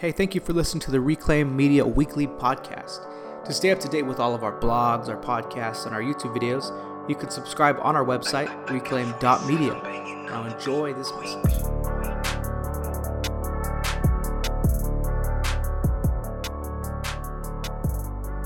Hey, thank you for listening to the Reclaim Media Weekly podcast. To stay up to date with all of our blogs, our podcasts, and our YouTube videos, you can subscribe on our website, reclaim.media. Now enjoy this message.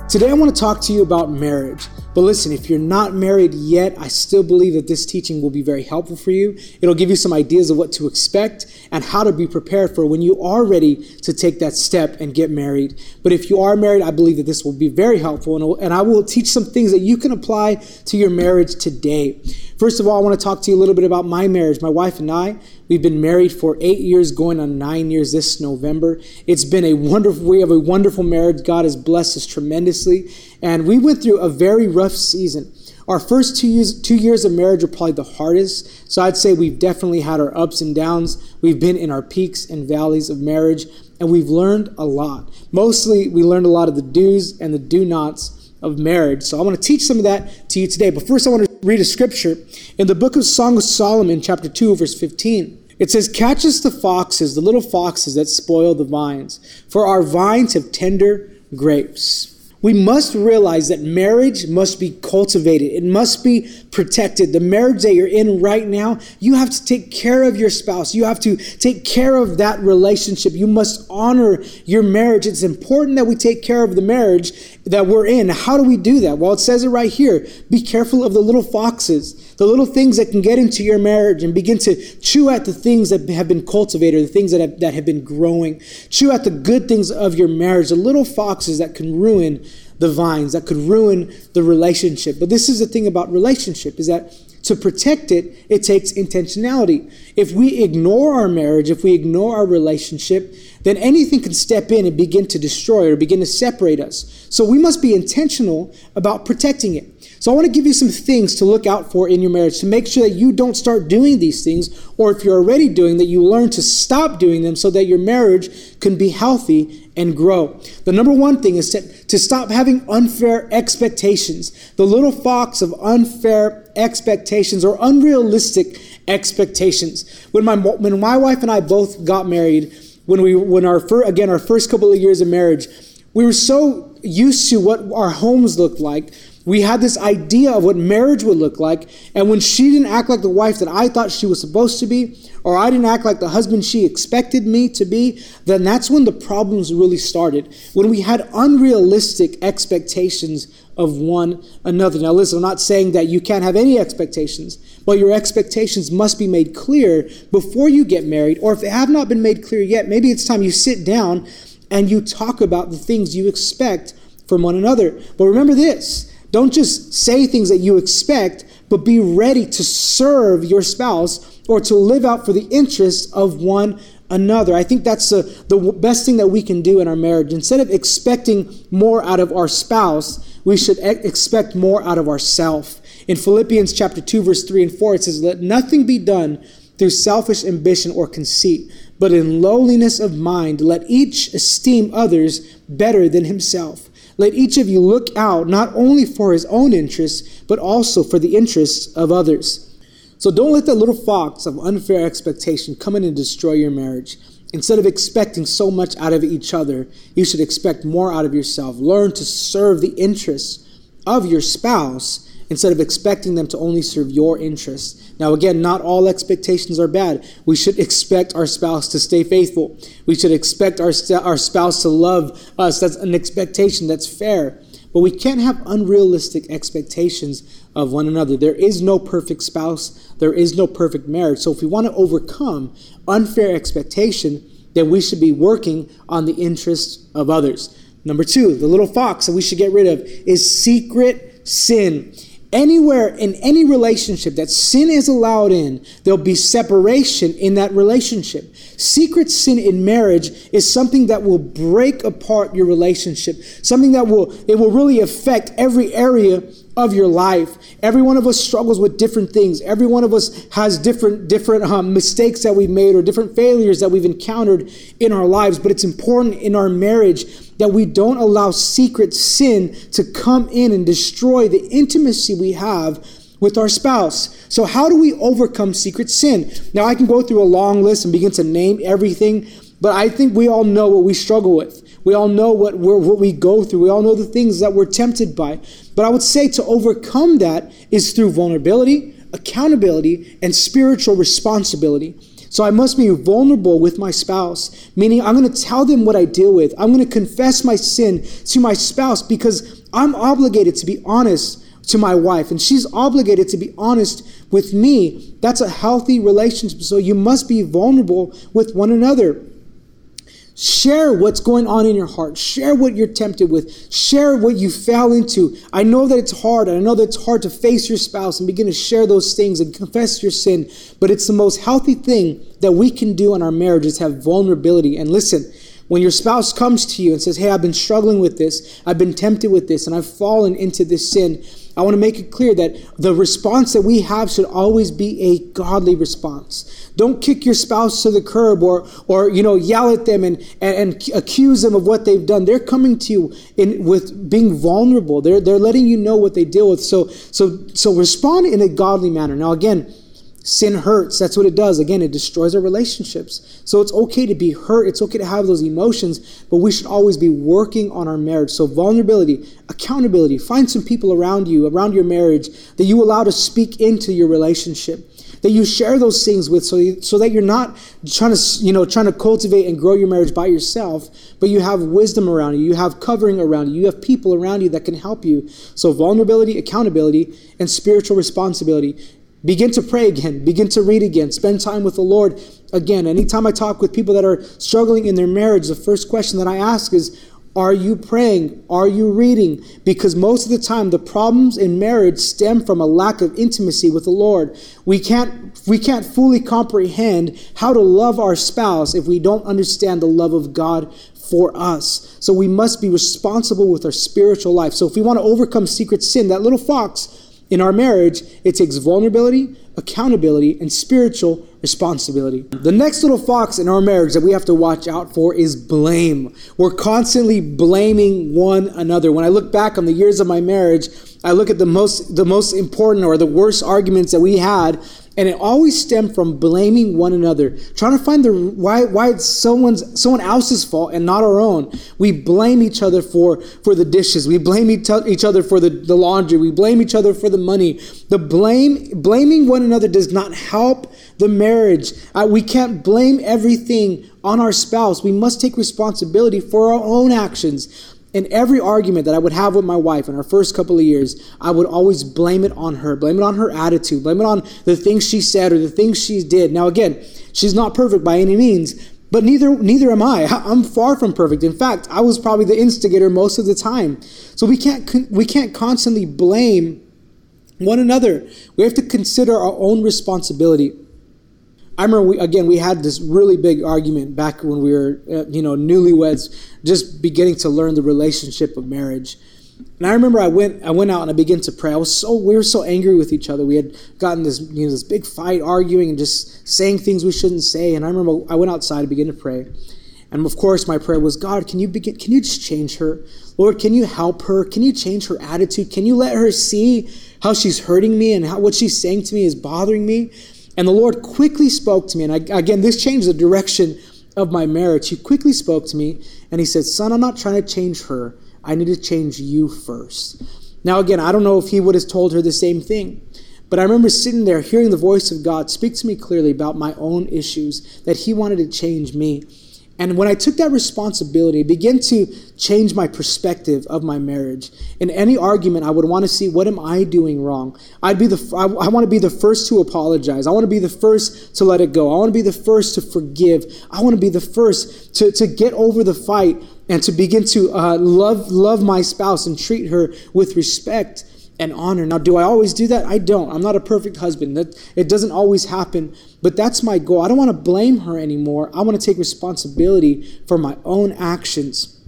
Today, I want to talk to you about marriage. But listen, if you're not married yet, I still believe that this teaching will be very helpful for you. It'll give you some ideas of what to expect and how to be prepared for when you are ready to take that step and get married. But if you are married, I believe that this will be very helpful and I will teach some things that you can apply to your marriage today. First of all, I want to talk to you a little bit about my marriage. My wife and I, we've been married for eight years, going on nine years this November. It's been a wonderful, we have a wonderful marriage. God has blessed us tremendously. And we went through a very rough season. Our first two years, two years of marriage were probably the hardest. So I'd say we've definitely had our ups and downs. We've been in our peaks and valleys of marriage, and we've learned a lot. Mostly, we learned a lot of the do's and the do nots of marriage. So I want to teach some of that to you today. But first, I want to read a scripture in the book of Song of Solomon, chapter 2, verse 15. It says, Catch us the foxes, the little foxes that spoil the vines, for our vines have tender grapes we must realize that marriage must be cultivated. It must be protected. The marriage that you're in right now, you have to take care of your spouse. You have to take care of that relationship. You must honor your marriage. It's important that we take care of the marriage that we're in. How do we do that? Well, it says it right here. Be careful of the little foxes, the little things that can get into your marriage and begin to chew at the things that have been cultivated, the things that have, that have been growing. Chew at the good things of your marriage, the little foxes that can ruin the vines that could ruin the relationship. But this is the thing about relationship is that to protect it, it takes intentionality. If we ignore our marriage, if we ignore our relationship, then anything can step in and begin to destroy or begin to separate us. So we must be intentional about protecting it. So I want to give you some things to look out for in your marriage to make sure that you don't start doing these things, or if you're already doing that, you learn to stop doing them so that your marriage can be healthy and grow. The number one thing is to, to stop having unfair expectations. The little fox of unfair expectations or unrealistic expectations. When my when my wife and I both got married, when we when our again our first couple of years of marriage, we were so used to what our homes looked like we had this idea of what marriage would look like. And when she didn't act like the wife that I thought she was supposed to be, or I didn't act like the husband she expected me to be, then that's when the problems really started. When we had unrealistic expectations of one another. Now, listen, I'm not saying that you can't have any expectations, but your expectations must be made clear before you get married. Or if they have not been made clear yet, maybe it's time you sit down and you talk about the things you expect from one another. But remember this don't just say things that you expect, but be ready to serve your spouse or to live out for the interests of one another. I think that's the, the best thing that we can do in our marriage. Instead of expecting more out of our spouse, we should expect more out of ourselves. In Philippians chapter 2 verse 3 and 4 it says let nothing be done through selfish ambition or conceit, but in lowliness of mind let each esteem others better than himself. Let each of you look out not only for his own interests, but also for the interests of others. So don't let that little fox of unfair expectation come in and destroy your marriage. Instead of expecting so much out of each other, you should expect more out of yourself. Learn to serve the interests of your spouse instead of expecting them to only serve your interests. Now, again, not all expectations are bad. We should expect our spouse to stay faithful. We should expect our, our spouse to love us. That's an expectation that's fair. But we can't have unrealistic expectations of one another. There is no perfect spouse, there is no perfect marriage. So, if we want to overcome unfair expectation, then we should be working on the interests of others. Number two, the little fox that we should get rid of is secret sin anywhere in any relationship that sin is allowed in, there'll be separation in that relationship. Secret sin in marriage is something that will break apart your relationship, something that will it will really affect every area of your life. Every one of us struggles with different things. Every one of us has different different um, mistakes that we've made or different failures that we've encountered in our lives. But it's important in our marriage that we don't allow secret sin to come in and destroy the intimacy we have with our spouse. So, how do we overcome secret sin? Now, I can go through a long list and begin to name everything But I think we all know what we struggle with. We all know what, what we go through. We all know the things that we're tempted by. But I would say to overcome that is through vulnerability, accountability, and spiritual responsibility. So I must be vulnerable with my spouse, meaning I'm going to tell them what I deal with. I'm going to confess my sin to my spouse because I'm obligated to be honest to my wife and she's obligated to be honest with me. That's a healthy relationship. So you must be vulnerable with one another. Share what's going on in your heart. Share what you're tempted with. Share what you fell into. I know that it's hard. I know that it's hard to face your spouse and begin to share those things and confess your sin. But it's the most healthy thing that we can do in our marriage is have vulnerability. And listen, when your spouse comes to you and says, Hey, I've been struggling with this, I've been tempted with this, and I've fallen into this sin, I want to make it clear that the response that we have should always be a godly response. Don't kick your spouse to the curb or, or you know, yell at them and, and, and accuse them of what they've done. They're coming to you in, with being vulnerable. They're, they're letting you know what they deal with. So, so, so respond in a godly manner. Now, again, Sin hurts. That's what it does. Again, it destroys our relationships. So it's okay to be hurt. It's okay to have those emotions, but we should always be working on our marriage. So vulnerability, accountability. Find some people around you, around your marriage, that you allow to speak into your relationship. That you share those things with, so you, so that you're not trying to you know trying to cultivate and grow your marriage by yourself, but you have wisdom around you, you have covering around you, you have people around you that can help you. So vulnerability, accountability, and spiritual responsibility. Begin to pray again. Begin to read again. Spend time with the Lord again. Anytime I talk with people that are struggling in their marriage, the first question that I ask is, are you praying? Are you reading? Because most of the time, the problems in marriage stem from a lack of intimacy with the Lord. We can't, we can't fully comprehend how to love our spouse if we don't understand the love of God for us. So we must be responsible with our spiritual life. So if we want to overcome secret sin, that little fox, in our marriage, it takes vulnerability, accountability, and spiritual responsibility. The next little fox in our marriage that we have to watch out for is blame. We're constantly blaming one another. When I look back on the years of my marriage, I look at the most the most important or the worst arguments that we had and it always stemmed from blaming one another trying to find the why why it's someone's someone else's fault and not our own. We blame each other for for the dishes. We blame each, other for the, the laundry. We blame each other for the money. The blame blaming one another does not help the marriage. Uh, we can't blame everything on our spouse. We must take responsibility for our own actions in every argument that I would have with my wife in our first couple of years, I would always blame it on her, blame it on her attitude, blame it on the things she said or the things she did. Now, again, she's not perfect by any means, but neither neither am I. I'm far from perfect. In fact, I was probably the instigator most of the time. So we can't we can't constantly blame one another. We have to consider our own responsibility. I remember we, again we had this really big argument back when we were uh, you know newlyweds, just beginning to learn the relationship of marriage. And I remember I went I went out and I began to pray. I was so we were so angry with each other. We had gotten this you know this big fight, arguing and just saying things we shouldn't say. And I remember I went outside and began to pray. And of course, my prayer was, God, can you begin? Can you just change her, Lord? Can you help her? Can you change her attitude? Can you let her see how she's hurting me and how what she's saying to me is bothering me? And the Lord quickly spoke to me. And I, again, this changed the direction of my marriage. He quickly spoke to me and he said, Son, I'm not trying to change her. I need to change you first. Now, again, I don't know if he would have told her the same thing. But I remember sitting there hearing the voice of God speak to me clearly about my own issues, that He wanted to change me. And when I took that responsibility, it began to change my perspective of my marriage. In any argument, I would want to see what am I doing wrong. I'd be the I, I want to be the first to apologize. I want to be the first to let it go. I want to be the first to forgive. I want to be the first to, to get over the fight and to begin to uh, love love my spouse and treat her with respect and honor. Now, do I always do that? I don't. I'm not a perfect husband. That it doesn't always happen, but that's my goal. I don't want to blame her anymore. I want to take responsibility for my own actions.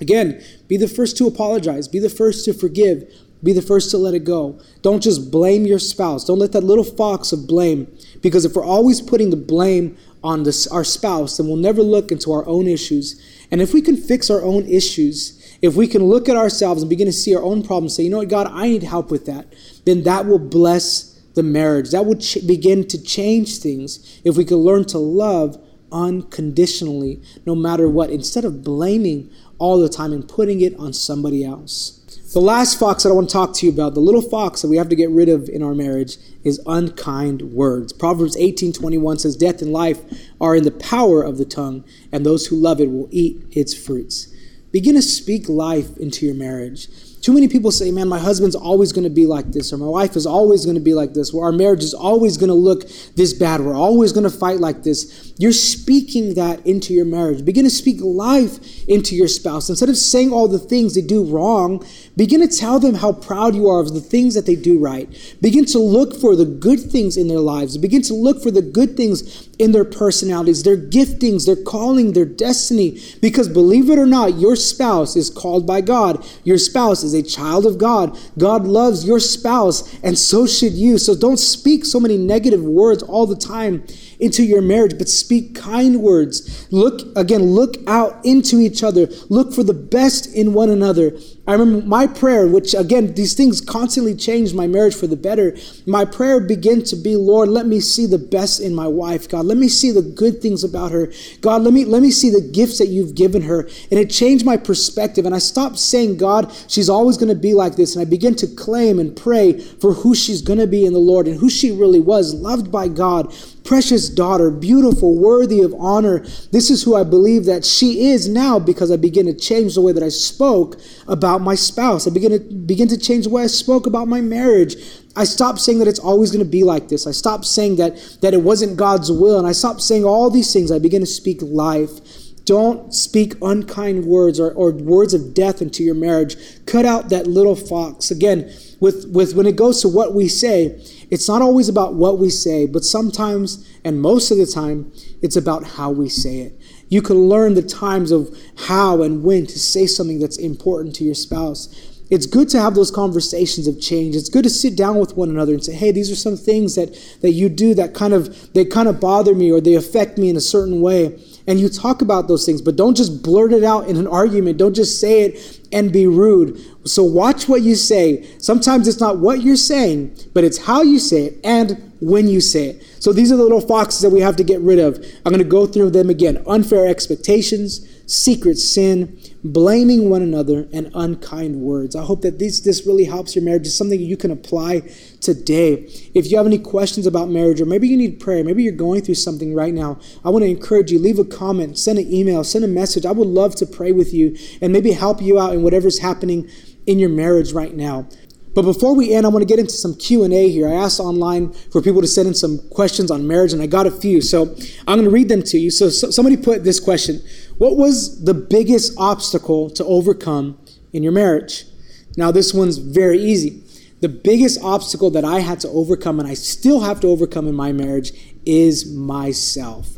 Again, be the first to apologize, be the first to forgive, be the first to let it go. Don't just blame your spouse. Don't let that little fox of blame because if we're always putting the blame on this, our spouse, then we'll never look into our own issues. And if we can fix our own issues, if we can look at ourselves and begin to see our own problems, say, you know what, God, I need help with that, then that will bless the marriage. That will ch- begin to change things if we could learn to love unconditionally, no matter what, instead of blaming all the time and putting it on somebody else. The last fox that I want to talk to you about, the little fox that we have to get rid of in our marriage, is unkind words. Proverbs 18:21 says, "Death and life are in the power of the tongue, and those who love it will eat its fruits." Begin to speak life into your marriage. Too many people say, man, my husband's always going to be like this, or my wife is always going to be like this, or our marriage is always going to look this bad, we're always going to fight like this. You're speaking that into your marriage. Begin to speak life into your spouse. Instead of saying all the things they do wrong, begin to tell them how proud you are of the things that they do right. Begin to look for the good things in their lives. Begin to look for the good things in their personalities, their giftings, their calling, their destiny. Because believe it or not, your spouse is called by God. Your spouse is a child of God. God loves your spouse, and so should you. So don't speak so many negative words all the time into your marriage, but speak kind words. Look, again, look out into each other. Look for the best in one another. I remember my prayer, which again, these things constantly changed my marriage for the better. My prayer began to be, Lord, let me see the best in my wife. God, let me see the good things about her. God, let me let me see the gifts that you've given her. And it changed my perspective. And I stopped saying, God, she's always going to be like this. And I began to claim and pray for who she's going to be in the Lord and who she really was, loved by God, precious daughter, beautiful, worthy of honor. This is who I believe that she is now because I begin to change the way that I spoke about my spouse. I begin to begin to change the way I spoke about my marriage. I stopped saying that it's always going to be like this. I stopped saying that that it wasn't God's will and I stopped saying all these things. I begin to speak life. Don't speak unkind words or, or words of death into your marriage. Cut out that little fox. Again, with, with when it goes to what we say, it's not always about what we say, but sometimes and most of the time, it's about how we say it. You can learn the times of how and when to say something that's important to your spouse. It's good to have those conversations of change. It's good to sit down with one another and say, "Hey, these are some things that that you do that kind of they kind of bother me or they affect me in a certain way." And you talk about those things, but don't just blurt it out in an argument. Don't just say it and be rude. So watch what you say. Sometimes it's not what you're saying, but it's how you say it and when you say it. So these are the little foxes that we have to get rid of. I'm going to go through them again unfair expectations, secret sin, blaming one another, and unkind words. I hope that this, this really helps your marriage. It's something you can apply today. If you have any questions about marriage, or maybe you need prayer, maybe you're going through something right now, I want to encourage you leave a comment, send an email, send a message. I would love to pray with you and maybe help you out in whatever's happening in your marriage right now. But before we end, I want to get into some Q&A here. I asked online for people to send in some questions on marriage and I got a few. So I'm going to read them to you. So, so somebody put this question. What was the biggest obstacle to overcome in your marriage? Now this one's very easy. The biggest obstacle that I had to overcome and I still have to overcome in my marriage is myself.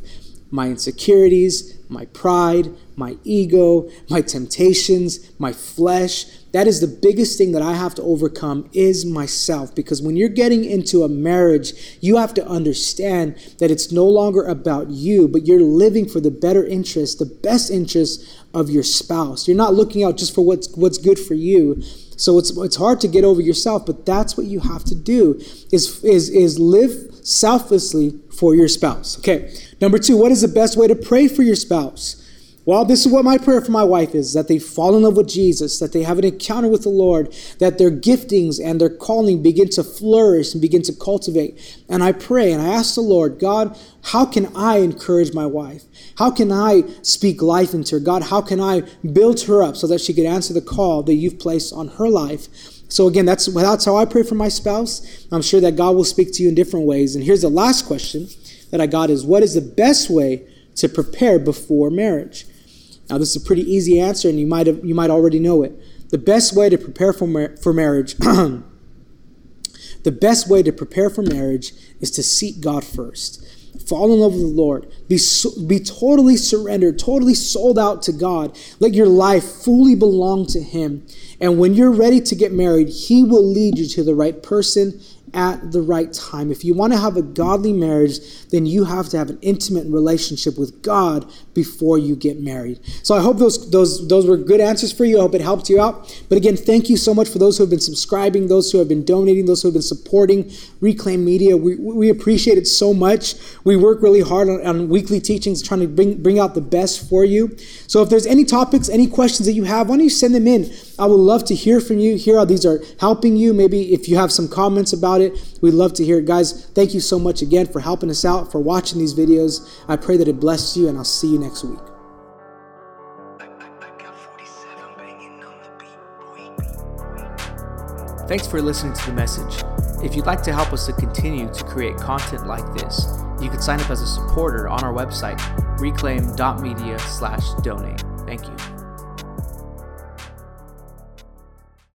My insecurities, my pride, my ego, my temptations, my flesh, that is the biggest thing that I have to overcome is myself. Because when you're getting into a marriage, you have to understand that it's no longer about you, but you're living for the better interest, the best interest of your spouse. You're not looking out just for what's what's good for you. So it's it's hard to get over yourself, but that's what you have to do is is is live selflessly for your spouse. Okay. Number 2, what is the best way to pray for your spouse? Well, this is what my prayer for my wife is that they fall in love with Jesus, that they have an encounter with the Lord, that their giftings and their calling begin to flourish and begin to cultivate. And I pray and I ask the Lord, God, how can I encourage my wife? How can I speak life into her? God, how can I build her up so that she can answer the call that you've placed on her life? So again, that's that's how I pray for my spouse. I'm sure that God will speak to you in different ways. And here's the last question that I got is what is the best way to prepare before marriage? Now, this is a pretty easy answer, and you might have, you might already know it. The best way to prepare for, mar- for marriage, the best way to prepare for marriage is to seek God first. Fall in love with the Lord. Be, so, be totally surrendered, totally sold out to God. Let your life fully belong to Him. And when you're ready to get married, He will lead you to the right person at the right time. If you want to have a godly marriage, then you have to have an intimate relationship with God before you get married. So I hope those those those were good answers for you. I hope it helped you out. But again, thank you so much for those who have been subscribing, those who have been donating, those who have been supporting Reclaim Media. We, we appreciate it so much. We work really hard on, on weekly teachings, trying to bring bring out the best for you. So if there's any topics, any questions that you have, why don't you send them in? I would love to hear from you, hear how these are helping you. Maybe if you have some comments about it, we'd love to hear it. Guys, thank you so much again for helping us out, for watching these videos. I pray that it blesses you, and I'll see you next week. Thanks for listening to the message. If you'd like to help us to continue to create content like this, you can sign up as a supporter on our website, reclaim.media slash donate. Thank you.